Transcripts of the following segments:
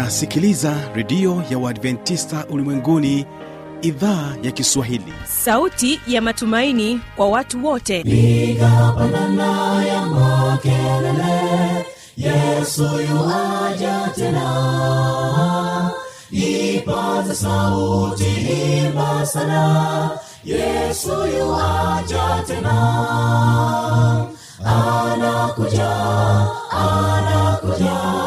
unasikiliza redio ya uadventista ulimwenguni idhaa ya kiswahili. Sauti ya matumaini kwa watu wote. Piga pandana ya makelele yesu yuaja tena. Ipaza sauti imba sana yesu yuaja tena. Anakuja anakuja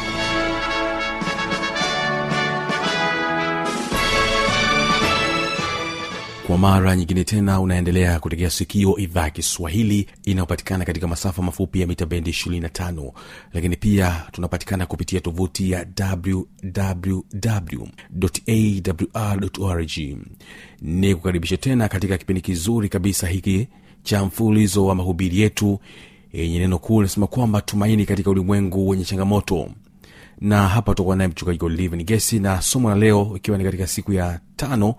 kwa mara nyingine tena unaendelea kutegea sikio idhaa ya kiswahili inayopatikana katika masafa mafupi ya mita bendi 25 lakini pia tunapatikana kupitia tovuti ya wwwawrorg ni kukaribisha tena katika kipindi kizuri kabisa hiki cha mfululizo wa mahubiri yetu yenye neno kuu linasema kwamba tumaini katika ulimwengu wenye changamoto. Na hapa tutakuwa naye mchungaji Godliven gesi na somo la leo ikiwa ni katika siku ya tano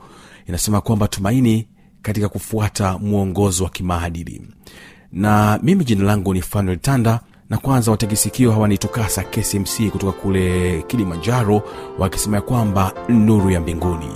inasema kwamba tumaini katika kufuata mwongozo wa kimaadili. Na mimi jina langu ni fanuel tanda na kwanza wategesikio hawa nitukasa kcmc kutoka kule kilimanjaro wakisema ya kwamba nuru ya mbinguni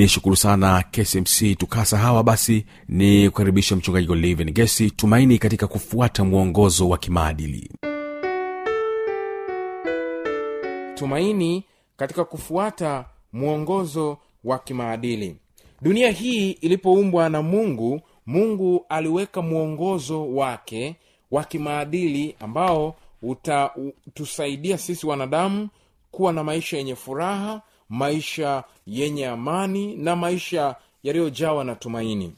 ni shukuru sana kcmc tukasa hawa basi. Ni kukaribisha mchungaji Godliven gesi tumaini katika kufuata mwongozo wa kimaadili. Tumaini katika kufuata mwongozo wa kimaadili. Dunia hii ilipoumbwa na mungu mungu aliweka mwongozo wake wa kimaadili ambao utatusaidia sisi wanadamu kuwa na maisha yenye furaha maisha yenye amani na maisha yaliyojawa na tumaini.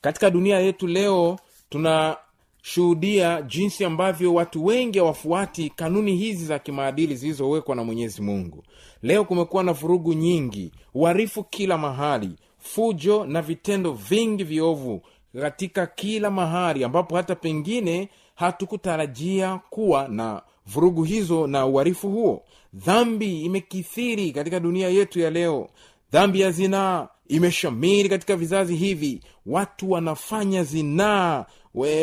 Katika dunia yetu leo tunashuhudia jinsi ambavyo watu wengi hawafuati kanuni hizi za kimaadili zilizowekwa na mwenyezi mungu. Leo kumekuwa na vurugu nyingi uharifu kila mahali fujo na vitendo vingi viovu katika kila mahali ambapo hata pengine hatukutarajia kuwa na vurugu hizo na uharifu huo. Dhambi imekithiri katika dunia yetu ya leo. Dhambi ya zinaa imeshamiri katika vizazi hivi. Watu wanafanya zinaa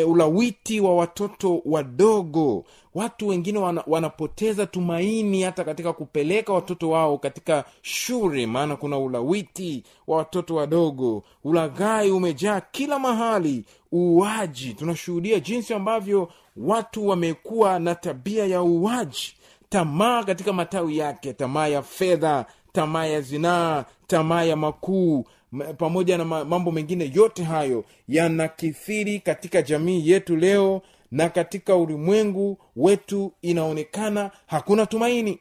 ulawiti wa watoto wadogo. Watu wengine wana, wanapoteza tumaini hata katika kupeleka watoto wao katika shule maana kuna ulawiti wa watoto wadogo. Ulaghai umejaa kila mahali. Uuaji. Tunashuhudia jinsi ambavyo watu wamekuwa na tabia ya uuaji tamaa katika matawi yake tamaa ya fedha tamaa ya zinaa tamaa ya makuu pamoja na mambo mengine yote hayo yanakithiri katika jamii yetu leo na katika ulimwengu wetu inaonekana hakuna tumaini.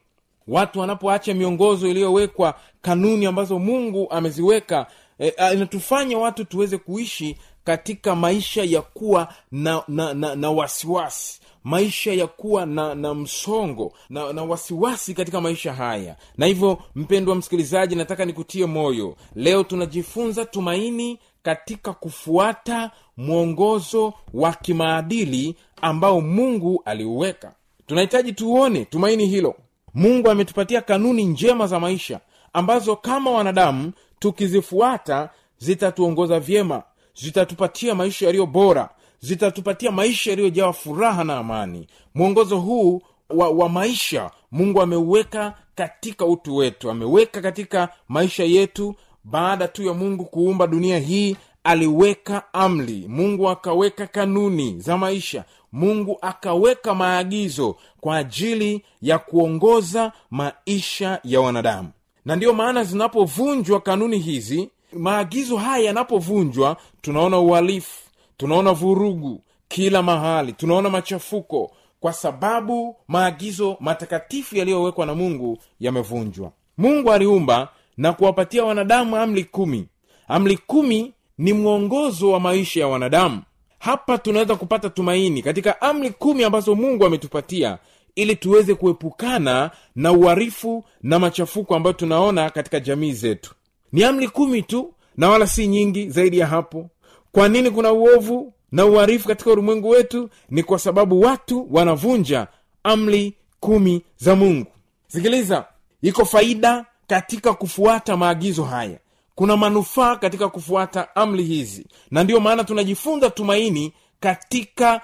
Watu wanapoacha miongozo iliyowekwa kanuni ambazo mungu ameziweka e, inatufanya watu tuweze kuishi katika maisha ya kuwa na, na, na, na wasiwasi maisha ya kuwa na, na msongo na, na wasiwasi katika maisha haya. Na hivyo mpendwa msikilizaji nataka nikutie moyo. Leo tunajifunza tumaini katika kufuata mwongozo wa kimaadili ambao mungu aliuweka. Tunahitaji tuone tumaini hilo. Mungu ametupatia kanuni njema za maisha ambazo kama wanadamu tukizifuata zitatuongoza vyema zitatupatia maisha yaliyo bora zitatupatia maisha yaliyojawa furaha na amani. Mwongozo huu wa, wa maisha mungu ameuweka katika utu wetu ameweka katika maisha yetu. Baada tu ya mungu kuumba dunia hii aliweka amri. Mungu akaweka kanuni za maisha. Mungu akaweka maagizo kwa ajili ya kuongoza maisha ya wanadamu. Na ndiyo maana zinapovunjwa kanuni hizi maagizo haya yanapovunjwa tunaona uhalifu tunaona vurugu kila mahali tunaona machafuko kwa sababu maagizo matakatifu yaliyowekwa na mungu yamevunjwa. Mungu aliumba na kuwapatia wanadamu amri kumi. Amri kumi ni mwongozo wa maisha ya wanadamu. Hapa tunaweza kupata tumaini katika amri kumi ambazo mungu ametupatia ili tuweze kuepukana na uharifu na machafuko ambayo tunaona katika jamii zetu ni amri kumi tu na wala si nyingi zaidi ya hapo. Kwa nini kuna uovu na uharifu katika ulimwengu wetu? Ni kwa sababu watu wanavunja amri kumi za mungu. Sikiliza iko faida katika kufuata maagizo haya. Kuna manufaa katika kufuata amri hizi. Na ndiyo maana tunajifunza tumaini katika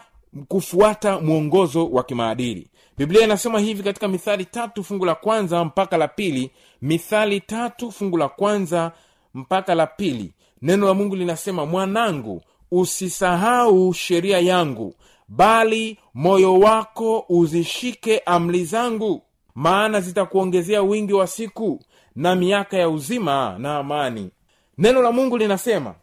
kufuata mwongozo wa kimaadili. Biblia inasema hivi katika mithali tatu fungu la kwanza mpaka la pili. Mithali tatu fungu la kwanza mpaka la pili. Neno la mungu linasema mwanangu usisahau sheria yangu bali moyo wako uzishike amri zangu maana zitakuongezea wingi wa siku na miaka ya uzima na amani. Neno la mungu linasema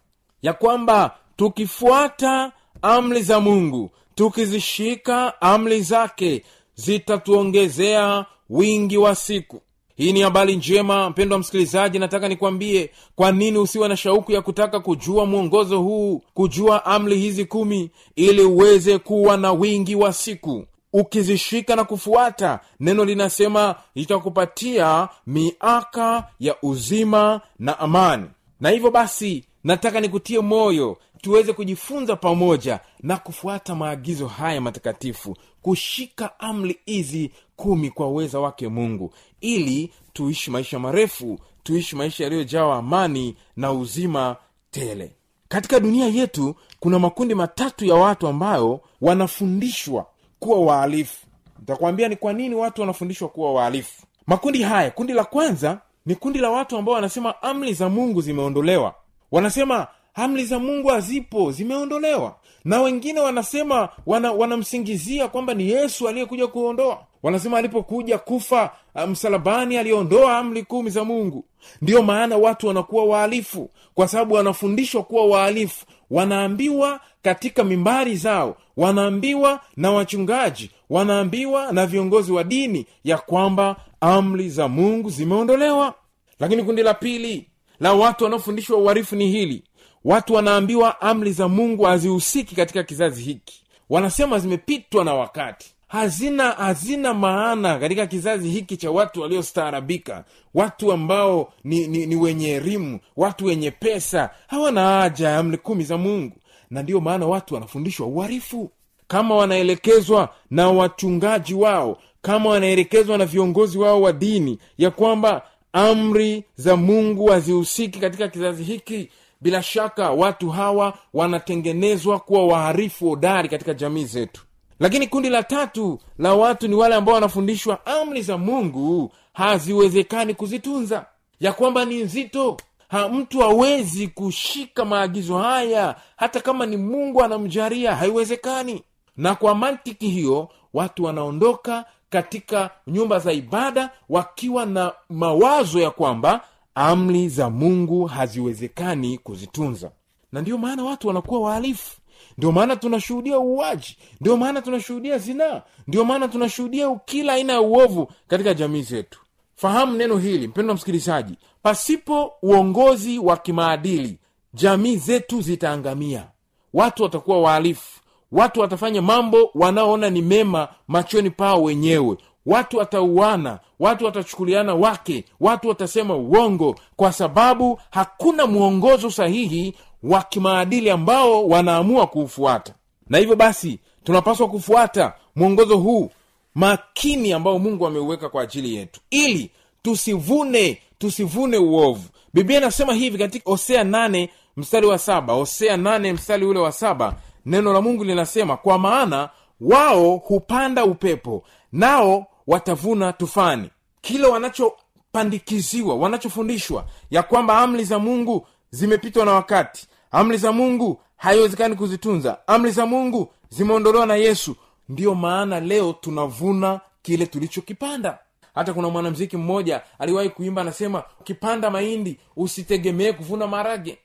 ya kwamba tukifuata amri za mungu tukizishika amri zake zitatuongezea wingi wa siku. Hii ni habari njema mpendo wa msikilizaji nataka nikwambie kwa nini usiwe na shauku ya kutaka kujua mwongozo huu kujua amri hizi kumi ili uweze kuwa na wingi wa siku. Ukizishika na kufuata neno linasema itakupatia miaka ya uzima na amani. Na hivyo basi nataka nikutie moyo tuweze kujifunza pamoja na kufuata maagizo haya matakatifu kushika amri hizi kumi kwa uweza wake mungu ili tuishi maisha marefu tuishi maisha yaliyojawa amani na uzima tele. Katika dunia yetu kuna makundi matatu ya watu ambayo wanafundishwa kuwa wahalifu nitakwambia ni kwa nini watu wanafundishwa kuwa wahalifu makundi haya kundi la kwanza ni kundi la watu ambao wanasema amri za mungu zimeondolewa. Wanasema amri za mungu hazipo zimeondolewa. Na wengine wanasema wana, wanamsingizia kwamba ni yesu aliyekuja kuondoa. Wanasema alipokuja kufa msalabani aliondoa amri kumi za mungu. Ndiyo maana watu wanakuwa wahalifu kwa sababu wanafundishwa kuwa wahalifu wanaambiwa katika mimbari zao wanaambiwa na wachungaji wanaambiwa na viongozi wa dini ya kwamba amri za mungu zimeondolewa. Lakini kundi la pili la watu wanaofundishwa uharifu ni hili watu wanaambiwa amri za mungu hazihusiki katika kizazi hiki. Wanasema zimepitwa na wakati. Hazina hazina maana katika kizazi hiki cha watu waliostaarabika. Watu ambao ni, ni, ni wenye elimu watu wenye pesa hawana haja ya amri kumi za mungu. Na ndiyo maana watu wanafundishwa uharifu. Kama wanaelekezwa na wachungaji wao kama wanaelekezwa na viongozi wao wa dini ya kwamba amri za mungu hazihusiki katika kizazi hiki bila shaka watu hawa wanatengenezwa kuwa waharifu hodari katika jamii zetu. Lakini kundi la tatu la watu ni wale ambao wanafundishwa amri za mungu haziwezekani kuzitunza. Ya kwamba ni nzito ha, mtu hawezi kushika maagizo haya hata kama ni mungu anamjaria haiwezekani. Na kwa mantiki hiyo watu wanaondoka katika nyumba za ibada wakiwa na mawazo ya kwamba amri za mungu haziwezekani kuzitunza. Na ndiyo maana watu wanakuwa wahalifu. Ndio maana tunashuhudia uuaji. Ndio maana tunashuhudia zinaa. Ndio maana tunashuhudia kila aina ya uovu katika jamii zetu. Fahamu neno hili mpendo msikilizaji. Pasipo uongozi wa kimaadili jamii zetu zitaangamia. Watu watakuwa wahalifu. Watu watafanya mambo wanaoona ni mema machoni pao wenyewe watu watauana watu watachukuliana wake watu watasema uongo kwa sababu hakuna mwongozo sahihi wa kimaadili ambao wanaamua kuufuata. Na hivyo basi tunapaswa kufuata mwongozo huu makini ambao mungu ameuweka kwa ajili yetu. Ili tusivune tusivune uovu. Biblia inasema hivi katika hosea nane mstari wa saba. Hosea nane mstari ule wa saba neno la mungu linasema kwa maana wao hupanda upepo nao watavuna tufani. Kile wanachopandikiziwa wanachofundishwa ya kwamba amri za mungu zimepitwa na wakati. Amri za mungu haiwezekani kuzitunza. Amri za mungu zimeondolewa na yesu. Ndiyo maana leo tunavuna kile tulichokipanda. Hata kuna mwanamziki mmoja aliwahi kuimba anasema ukipanda mahindi usitegemee kuvuna marage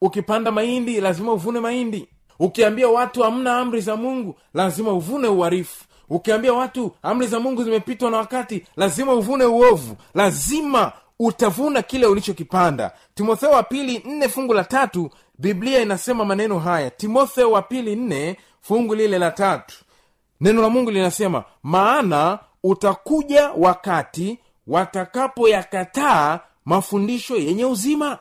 ukipanda mahindi lazima uvune mahindi. Ukiambia watu hamna amri za mungu lazima uvune uharifu ukiambia watu amri za mungu zimepitwa na wakati lazima uvune uovu. Lazima utavuna kile ulichokipanda. Timotheo wa pili nne fungu la tatu biblia inasema maneno haya. Timotheo wa pili nne fungu lile la tatu. Neno la mungu linasema maana utakuja wakati watakapoyakataa mafundisho yenye uzima.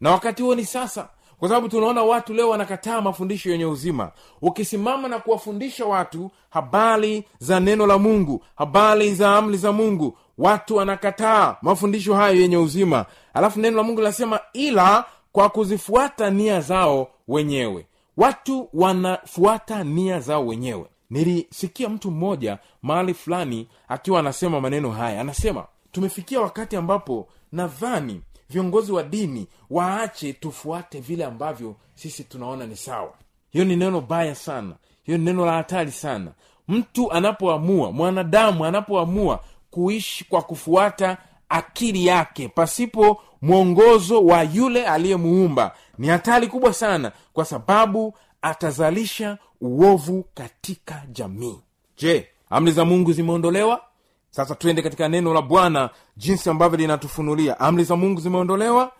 Na wakati huo ni sasa kwa sababu tunaona watu leo wanakataa mafundisho yenye uzima. Ukisimama na kuwafundisha watu habari za neno la mungu habari za amri za mungu watu wanakataa mafundisho hayo yenye uzima. Alafu neno la mungu linasema ila kwa kuzifuata nia zao wenyewe. Watu wanafuata nia zao wenyewe. Nilisikia mtu mmoja mahali fulani akiwa anasema maneno haya. Anasema tumefikia wakati ambapo nadhani viongozi wa dini waache tufuate vile ambavyo sisi tunaona ni sawa. Hiyo ni neno baya sana. Hiyo ni neno la hatari sana. Mtu anapoamua mwanadamu anapoamua kuishi kwa kufuata akili yake pasipo mwongozo wa yule aliyemuumba ni hatari kubwa sana kwa sababu atazalisha uovu katika jamii. Je amri za mungu zimeondolewa sasa twende katika neno la bwana jinsi ambavyo linatufunulia. Amri za mungu zimeondolewa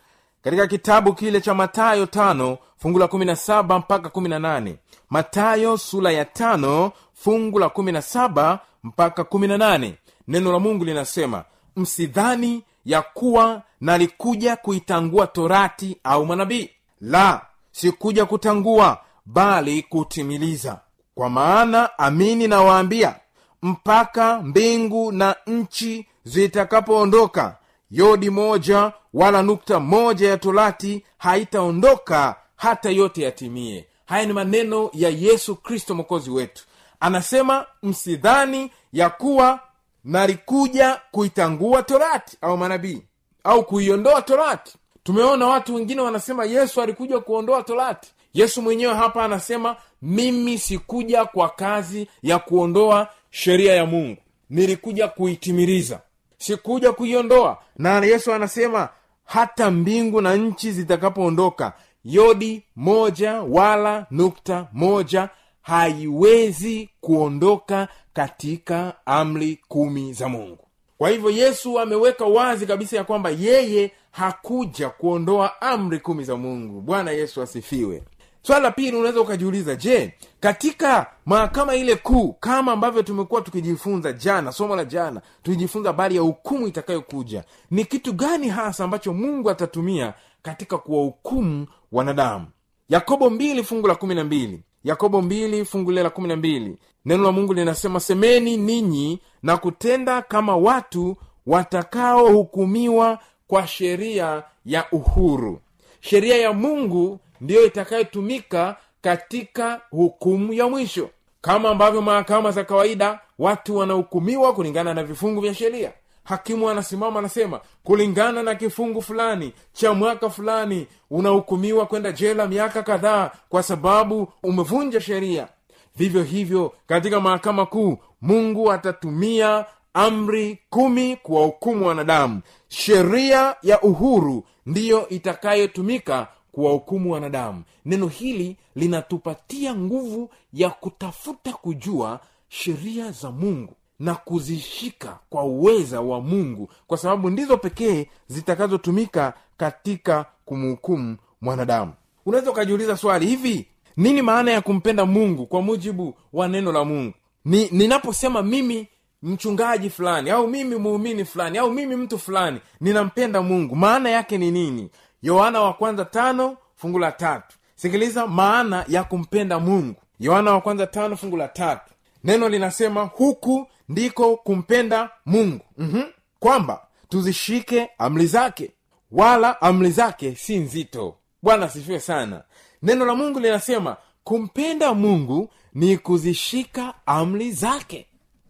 katika kitabu kile cha matayo tano fungu la kumi na saba mpaka kumi na nane. Matayo sula ya tano fungu la kumi na saba mpaka kumi na nane. Neno la mungu linasema msidhani ya kuwa nalikuja kuitangua torati au manabii. La sikuja kutangua bali kutimiliza. Kwa maana amini nawaambia mpaka mbingu na nchi zitakapoondoka. Yodi moja wala nukta moja ya torati haitaondoka hata yote yatimie. Haya ni maneno ya yesu kristo mwokozi wetu. Anasema msidhani ya kuwa nalikuja kuitangua torati au manabii au kuiondoa torati. Tumeona watu wengine wanasema yesu alikuja kuondoa torati. Yesu mwenyewe hapa anasema mimi sikuja kwa kazi ya kuondoa sheria ya mungu. Nilikuja kuitimiliza. Sikuja kuiondoa. Na yesu anasema hata mbingu na nchi zitakapoondoka yodi moja wala nukta moja haiwezi kuondoka katika amri kumi za mungu. Kwa hivyo yesu ameweka wazi kabisa ya kwamba yeye hakuja kuondoa amri kumi za mungu. Bwana yesu asifiwe swala la pili unaweza ukajiuliza je katika mahakama ile kuu kama ambavyo tumekuwa tukijifunza jana somo la jana tulijifunza habari ya hukumu itakayokuja ni kitu gani hasa ambacho mungu atatumia katika kuwahukumu wanadamu? Yakobo mbili fungu la kumi na mbili. Yakobo mbili fungu lile la kumi na mbili. Neno la mungu linasema semeni ninyi na kutenda kama watu watakaohukumiwa kwa sheria ya uhuru. Sheria ya mungu ndiyo itakayotumika katika hukumu ya mwisho. Kama ambavyo mahakama za kawaida watu wanahukumiwa kulingana na vifungu vya sheria. Hakimu anasimama anasema kulingana na kifungu fulani cha mwaka fulani unahukumiwa kwenda jela miaka kadhaa kwa sababu umevunja sheria. Vivyo hivyo katika mahakama kuu mungu atatumia amri kumi kuwahukumu wanadamu. Sheria ya uhuru ndiyo itakayotumika kuwahukumu wanadamu. Neno hili linatupatia nguvu ya kutafuta kujua sheria za mungu na kuzishika kwa uweza wa mungu kwa sababu ndizo pekee zitakazotumika katika kumhukumu mwanadamu. Unaweza ukajiuliza swali hivi nini maana ya kumpenda mungu kwa mujibu wa neno la mungu? Ni ninaposema mimi mchungaji fulani au mimi muumini fulani au mimi mtu fulani ninampenda mungu maana yake ni nini yohana wa kwanza tano fungu la tatu. Sikiliza maana ya kumpenda mungu. Yohana wa kwanza tano fungu la tatu. Neno linasema huku ndiko kumpenda mungu. Mm-hmm. kwamba tuzishike amri zake wala amri zake si nzito. Bwana asifiwe sana. Neno la mungu linasema kumpenda mungu ni kuzishika amri zake.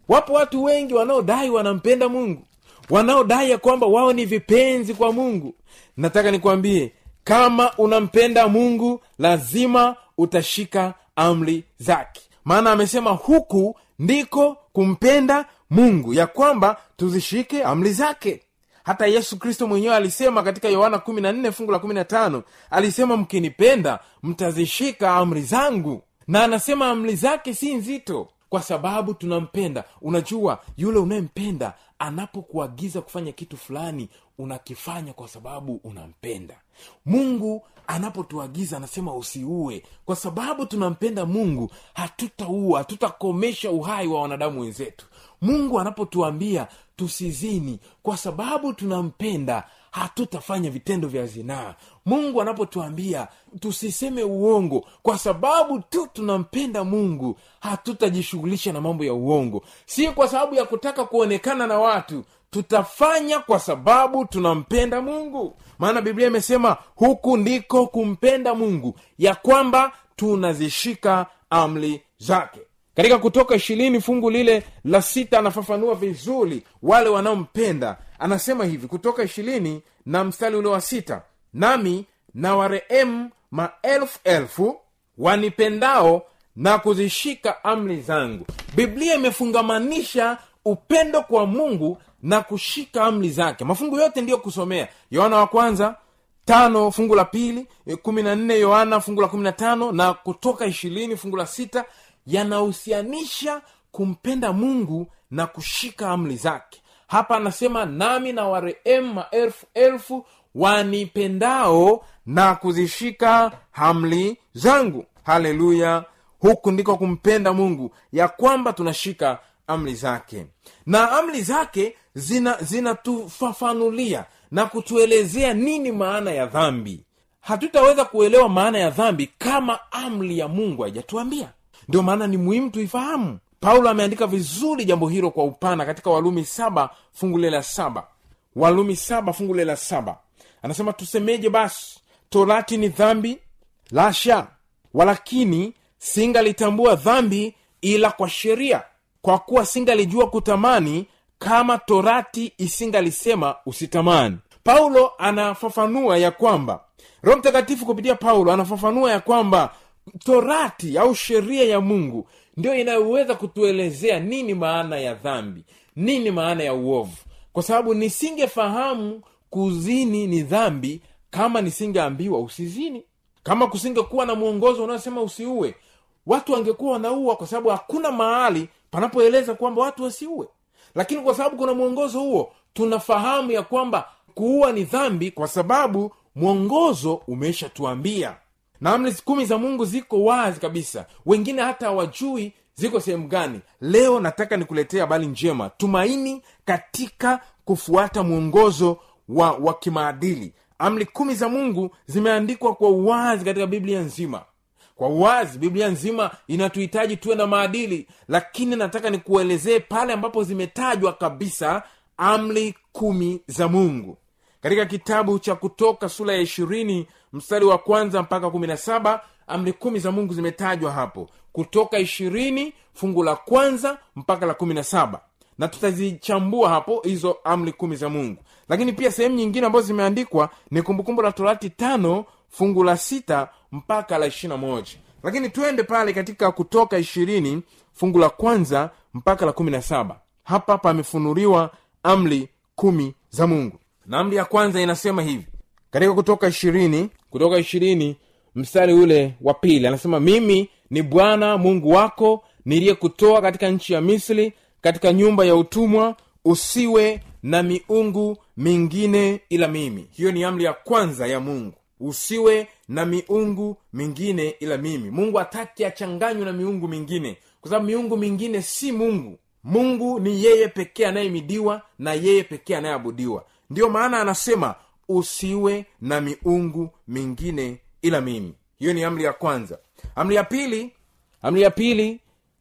Wapo watu wengi wanaodai wanampenda mungu. Wanaodai ya kwamba wao ni vipenzi kwa mungu nataka nikwambie kama unampenda mungu lazima utashika amri zake. Maana amesema huku ndiko kumpenda mungu ya kwamba tuzishike amri zake. Hata yesu kristo mwenyewe alisema katika yohana 14 fungu la 15 alisema mkinipenda mtazishika amri zangu. Na anasema amri zake si nzito kwa sababu tunampenda. Unajua yule unayempenda anapokuagiza kufanya kitu fulani unakifanya kwa sababu unampenda. Mungu anapotuagiza anasema usiue. Kwa sababu tunampenda mungu hatutaua hatutakomesha uhai wa wanadamu wenzetu. Mungu anapotuambia tusizini kwa sababu tunampenda hatutafanya vitendo vya zinaa mungu anapotuambia tusiseme uongo kwa sababu tu tunampenda mungu hatutajishughulisha na mambo ya uongo. Si kwa sababu ya kutaka kuonekana na watu tutafanya kwa sababu tunampenda mungu. Maana biblia imesema huku ndiko kumpenda mungu ya kwamba tunazishika amri zake. Katika kutoka ishirini fungu lile la sita anafafanua vizuri wale wanaompenda. Anasema hivi kutoka ishirini na mstari ule wa sita nami na warehemu maelfu elfu wanipendao na kuzishika amri zangu. Biblia imefungamanisha upendo kwa mungu na kushika amri zake. Mafungu yote ndiyo kusomea. Yohana wa kwanza tano fungu la pili eh, kumi na nne yohana fungu la kumi na tano na kutoka ishirini fungu la sita yanahusianisha kumpenda mungu na kushika amri zake. Hapa anasema nami na warehemu maelfu elfu wanipendao na kuzishika hamli zangu. Haleluya! Huku ndiko kumpenda mungu ya kwamba tunashika amri zake. Na amri zake zinatufafanulia zina na kutuelezea nini maana ya dhambi. Hatutaweza kuelewa maana ya dhambi kama amri ya mungu haijatuambia. Ndio maana ni muhimu tuifahamu. Paulo ameandika vizuri jambo hilo kwa upana katika walumi saba fungu lile la saba. Walumi saba fungu lile la saba anasema tusemeje basi? Torati ni dhambi? Lasha walakini singalitambua dhambi ila kwa sheria. Kwa kuwa singalijua kutamani kama torati isingalisema usitamani. Paulo anafafanua ya kwamba roho mtakatifu kupitia paulo anafafanua ya kwamba torati au sheria ya mungu ndio inayoweza kutuelezea nini maana ya dhambi nini maana ya uovu. Kwa sababu nisingefahamu kuzini ni dhambi kama nisingeambiwa usizini. Kama kusingekuwa na mwongozo unaosema usiue watu wangekuwa wanaua kwa sababu hakuna mahali panapoeleza kwamba watu wasiue. Lakini kwa sababu kuna mwongozo huo tunafahamu ya kwamba kuua ni dhambi kwa sababu mwongozo umeshatuambia. Na amri kumi za mungu ziko wazi kabisa. Wengine hata hawajui ziko sehemu gani. Leo nataka nikuletea habari njema. Tumaini katika kufuata mwongozo wa wa kimaadili. Amri kumi za mungu zimeandikwa kwa uwazi katika biblia nzima. Kwa uwazi biblia nzima inatuhitaji tuwe na maadili lakini nataka nikuelezee pale ambapo zimetajwa kabisa amri kumi za mungu. Katika kitabu cha kutoka sura ya ishirini mstari wa kwanza mpaka kumi na saba amri kumi za mungu zimetajwa hapo. Kutoka ishirini fungu la kwanza mpaka la kumi na saba na tutazichambua hapo hizo amri kumi za mungu. Lakini pia sehemu nyingine ambazo zimeandikwa ni kumbukumbu la torati tano fungu la sita mpaka la ishirina moja. Lakini twende pale katika kutoka ishirini fungu la kwanza mpaka la kumi na saba. Hapa pamefunuliwa amri kumi za mungu. Na amri ya kwanza inasema hivi. Katika kutoka ishirini kutoka ishirini mstari ule wa pili anasema mimi ni bwana mungu wako niliyekutoa katika nchi ya misri katika nyumba ya utumwa usiwe na miungu mingine ila mimi. Hiyo ni amri ya kwanza ya mungu. Usiwe na miungu mingine ila mimi. Mungu hataki achanganywe na miungu mingine kwa sababu miungu mingine si mungu. Mungu ni yeye pekee anayemidiwa na yeye pekee anayeabudiwa. Ndiyo maana anasema usiwe na miungu mingine ila mimi. Hiyo ni amri ya kwanza. Amri ya pili amri ya pili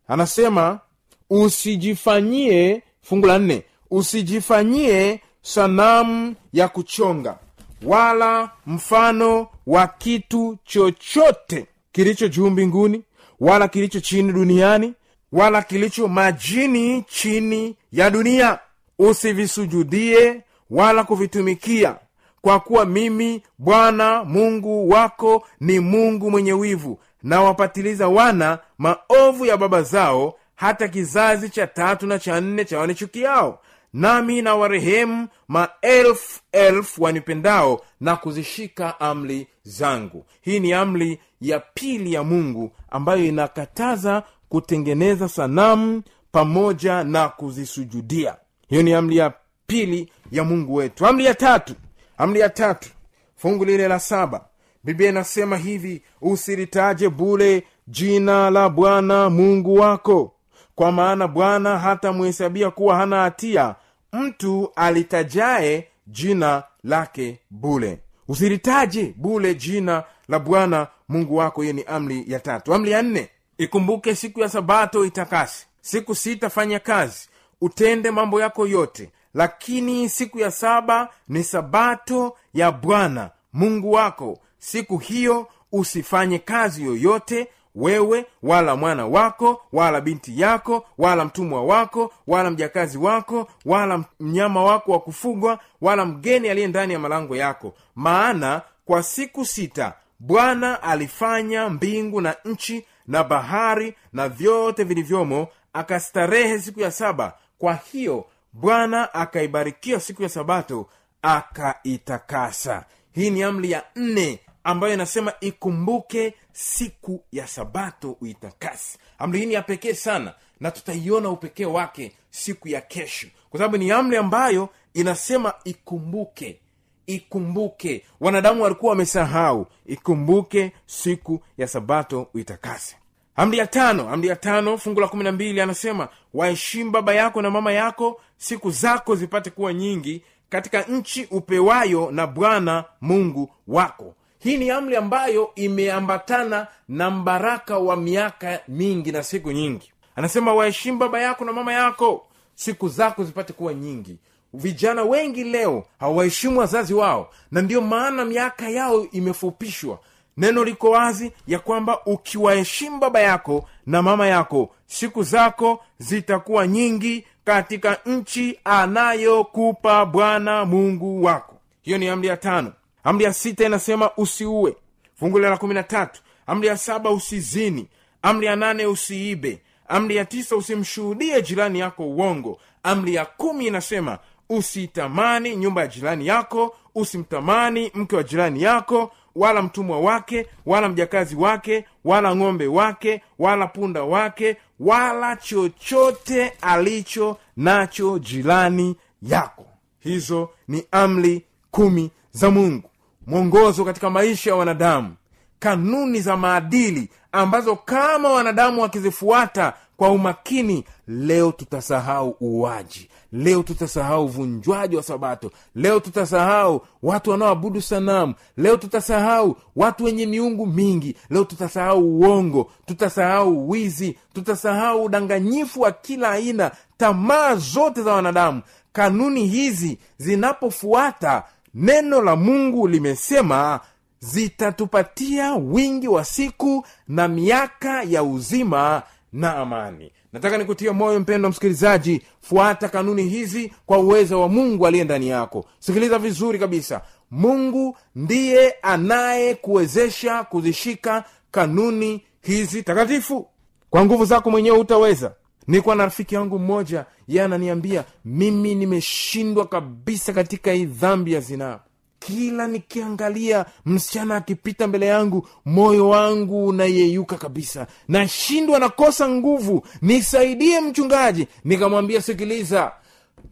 anasema usijifanyie fungu la nne usijifanyie sanamu ya kuchonga wala mfano wa kitu chochote kilicho juu mbinguni wala kilicho chini duniani wala kilicho majini chini ya dunia. Usivisujudie wala kuvitumikia kwa kuwa mimi bwana mungu wako ni mungu mwenye wivu na wapatiliza wana maovu ya baba zao hata kizazi cha tatu na cha nne cha wanichukiao. Nami na warehemu maelfu elfu wanipendao na kuzishika amri zangu. Hii ni amri ya pili ya mungu ambayo inakataza kutengeneza sanamu pamoja na kuzisujudia. Hiyo ni amri ya pili ya mungu wetu. Amri ya tatu. Amri ya tatu. Fungu lile la saba. Biblia inasema hivi usilitaje bule jina la bwana mungu wako kwa maana bwana hata muhesabia kuwa hana hatia. Mtu alitajaye jina lake bule. Usilitaje bule jina la bwana mungu wako. Hiyo ni amri ya tatu. Amri ya nne. Ikumbuke siku ya sabato itakasi siku sita fanya kazi. Utende mambo yako yote. Lakini siku ya saba ni sabato ya bwana mungu wako. Siku hiyo usifanye kazi yoyote wewe wala mwana wako wala binti yako wala mtumwa wako wala mjakazi wako wala mnyama wako wa kufugwa wala mgeni aliye ndani ya malango yako. Maana kwa siku sita bwana alifanya mbingu na nchi na bahari na vyote vilivyomo akastarehe siku ya saba. Kwa hiyo bwana akaibarikia siku ya sabato akaitakasa. Hii ni amri ya nne ambayo inasema ikumbuke siku ya sabato uitakasi amri hii ni ya pekee sana na tutaiona upekee wake siku ya kesho kwa sababu ni amri ambayo inasema ikumbuke ikumbuke. Wanadamu walikuwa wamesahau ikumbuke siku ya sabato uitakase amri ya tano amri ya tano fungu la kumi na mbili anasema waheshimu baba yako na mama yako siku zako zipate kuwa nyingi katika nchi upewayo na bwana mungu wako hii ni amri ambayo imeambatana na mbaraka wa miaka mingi na siku nyingi. Anasema waheshimu baba yako na mama yako siku zako zipate kuwa nyingi. Vijana wengi leo hawaheshimu wazazi wao na ndiyo maana miaka yao imefupishwa. Neno liko wazi ya kwamba ukiwaheshimu baba yako na mama yako siku zako zitakuwa nyingi katika nchi anayokupa bwana mungu wako. Hiyo ni amri ya tano amri ya sita inasema usiue. Fungu la kumi na tatu. Amri ya saba usizini. Amri ya nane usiibe. Amri ya tisa usimshuhudie jirani yako uongo. Amri ya kumi inasema usitamani nyumba ya jirani yako usimtamani mke wa jirani yako wala mtumwa wake wala mjakazi wake wala ng'ombe wake wala punda wake wala chochote alicho nacho jirani yako. Hizo ni amri kumi za mungu mwongozo katika maisha ya wanadamu kanuni za maadili ambazo kama wanadamu wakizifuata kwa umakini leo tutasahau uwaji leo tutasahau uvunjwaji wa sabato leo tutasahau watu wanaoabudu sanamu leo tutasahau watu wenye miungu mingi leo tutasahau uongo tutasahau wizi tutasahau udanganyifu wa kila aina tamaa zote za wanadamu. Kanuni hizi zinapofuata neno la mungu limesema zitatupatia wingi wa siku na miaka ya uzima na amani. Nataka nikutie moyo mpendo msikilizaji fuata kanuni hizi kwa uwezo wa mungu aliye ndani yako. Sikiliza vizuri kabisa. Mungu ndiye anayekuwezesha kuzishika kanuni hizi takatifu. Kwa nguvu zako mwenyewe hutaweza nilikuwa na rafiki yangu mmoja ye ananiambia mimi nimeshindwa kabisa katika hii dhambi ya zinaa. Kila nikiangalia msichana akipita mbele yangu moyo wangu unayeyuka kabisa. Nashindwa nakosa nguvu. Nisaidie mchungaji. Nikamwambia sikiliza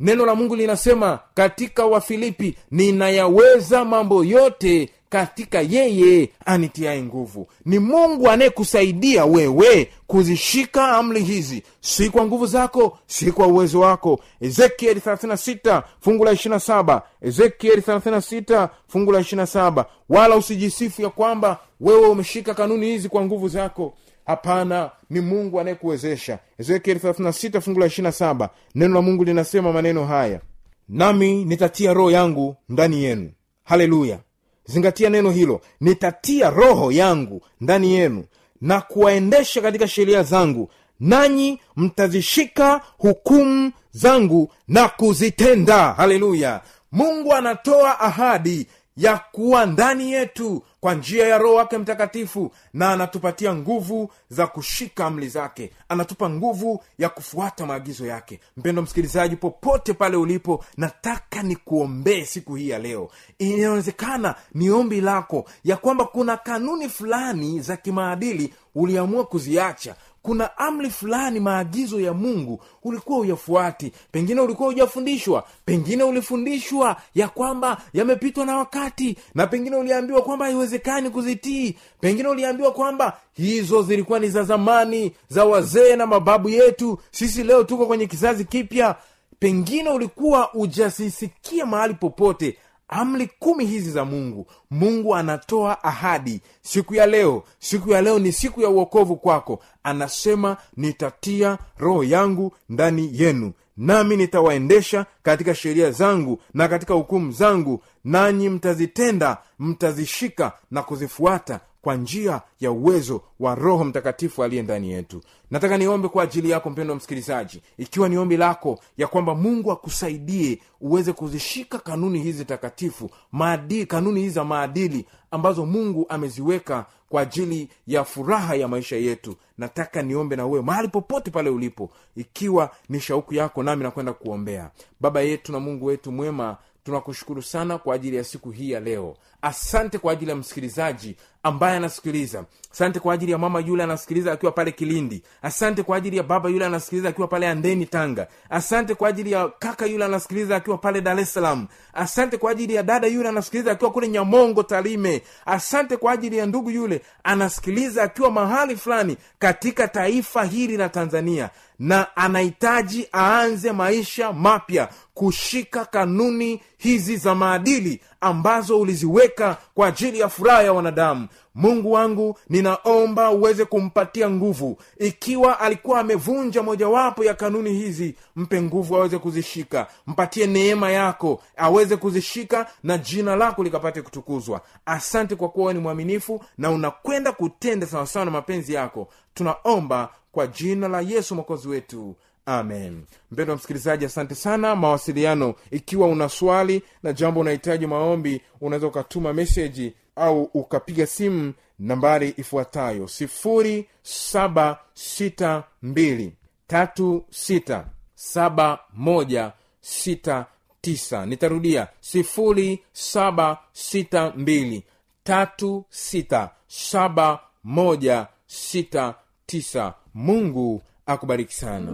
neno la mungu linasema katika wafilipi ninayaweza mambo yote katika yeye anitiaye nguvu. Ni mungu anayekusaidia wewe kuzishika amri hizi. Si kwa nguvu zako si kwa uwezo wako. Ezekieli 36 fungu la 27 ezekieli 36 fungu la 27 wala usijisifu ya kwamba wewe umeshika kanuni hizi kwa nguvu zako. Hapana ni mungu anayekuwezesha. Ezekieli 36 fungu la 27 neno la mungu linasema maneno haya. Nami nitatia roho yangu ndani yenu. Haleluya zingatia neno hilo. Nitatia roho yangu ndani yenu na kuwaendesha katika sheria zangu. Nanyi mtazishika hukumu zangu na kuzitenda. Haleluya. Mungu anatoa ahadi ya kuwa ndani yetu kwa njia ya roho wake mtakatifu na anatupatia nguvu za kushika amri zake. Anatupa nguvu ya kufuata maagizo yake. Mpendo msikilizaji popote pale ulipo nataka nikuombee siku hii ya leo. Inawezekana ni ombi lako ya kwamba kuna kanuni fulani za kimaadili uliamua kuziacha kuna amri fulani maagizo ya mungu ulikuwa uyafuati pengine ulikuwa hujafundishwa. Pengine ulifundishwa ya kwamba yamepitwa na wakati. Na pengine uliambiwa kwamba haiwezekani kuzitii. Pengine uliambiwa kwamba hizo zilikuwa ni za zamani za wazee na mababu yetu. Sisi leo tuko kwenye kizazi kipya. Pengine ulikuwa ujasisikia mahali popote amri kumi hizi za mungu. Mungu anatoa ahadi. Siku ya leo siku ya leo ni siku ya uokovu kwako. Anasema nitatia roho yangu ndani yenu nami nitawaendesha katika sheria zangu na katika hukumu zangu. Nanyi mtazitenda mtazishika na kuzifuata kwa njia ya uwezo wa roho mtakatifu aliye ndani yetu. Nataka niombe kwa ajili yako mpendo wa msikilizaji ikiwa ni ombi lako ya kwamba mungu akusaidie uweze kuzishika kanuni hizi takatifu maadili kanuni hizi za maadili ambazo mungu ameziweka kwa ajili ya furaha ya maisha yetu. Nataka niombe na uwe mahali popote pale ulipo ikiwa ni shauku yako nami nakwenda kuombea. Baba yetu na mungu wetu mwema tunakushukuru sana kwa ajili ya siku hii ya leo. Asante kwa ajili ya msikilizaji ambaye anasikiliza. Asante kwa ajili ya mama yule anasikiliza akiwa pale kilindi. Asante kwa ajili ya baba yule anasikiliza akiwa pale andeni tanga. Asante kwa ajili ya kaka yule anasikiliza akiwa pale dar es salaam. Asante kwa ajili ya dada yule anasikiliza akiwa kule nyamongo talime asante kwa ajili ya ndugu yule anasikiliza akiwa mahali fulani katika taifa hili la tanzania na anahitaji aanze maisha mapya kushika kanuni hizi za maadili ambazo uliziweka kwa ajili ya furaha ya wanadamu. Mungu wangu ninaomba uweze kumpatia nguvu. Ikiwa alikuwa amevunja mojawapo ya kanuni hizi mpe nguvu aweze kuzishika. Mpatie neema yako aweze kuzishika na jina lako likapate kutukuzwa. Asante kwa kuwa ni mwaminifu na unakwenda kutenda sawasawa na mapenzi yako. Tunaomba kwa jina la yesu mwokozi wetu. Amen. Mpendo wa msikilizaji asante sana. Mawasiliano ikiwa una swali na jambo unahitaji maombi unaweza ukatuma meseji au ukapiga simu nambari ifuatayo. 762367169 nitarudia. 762367169 tisa. Mungu akubariki sana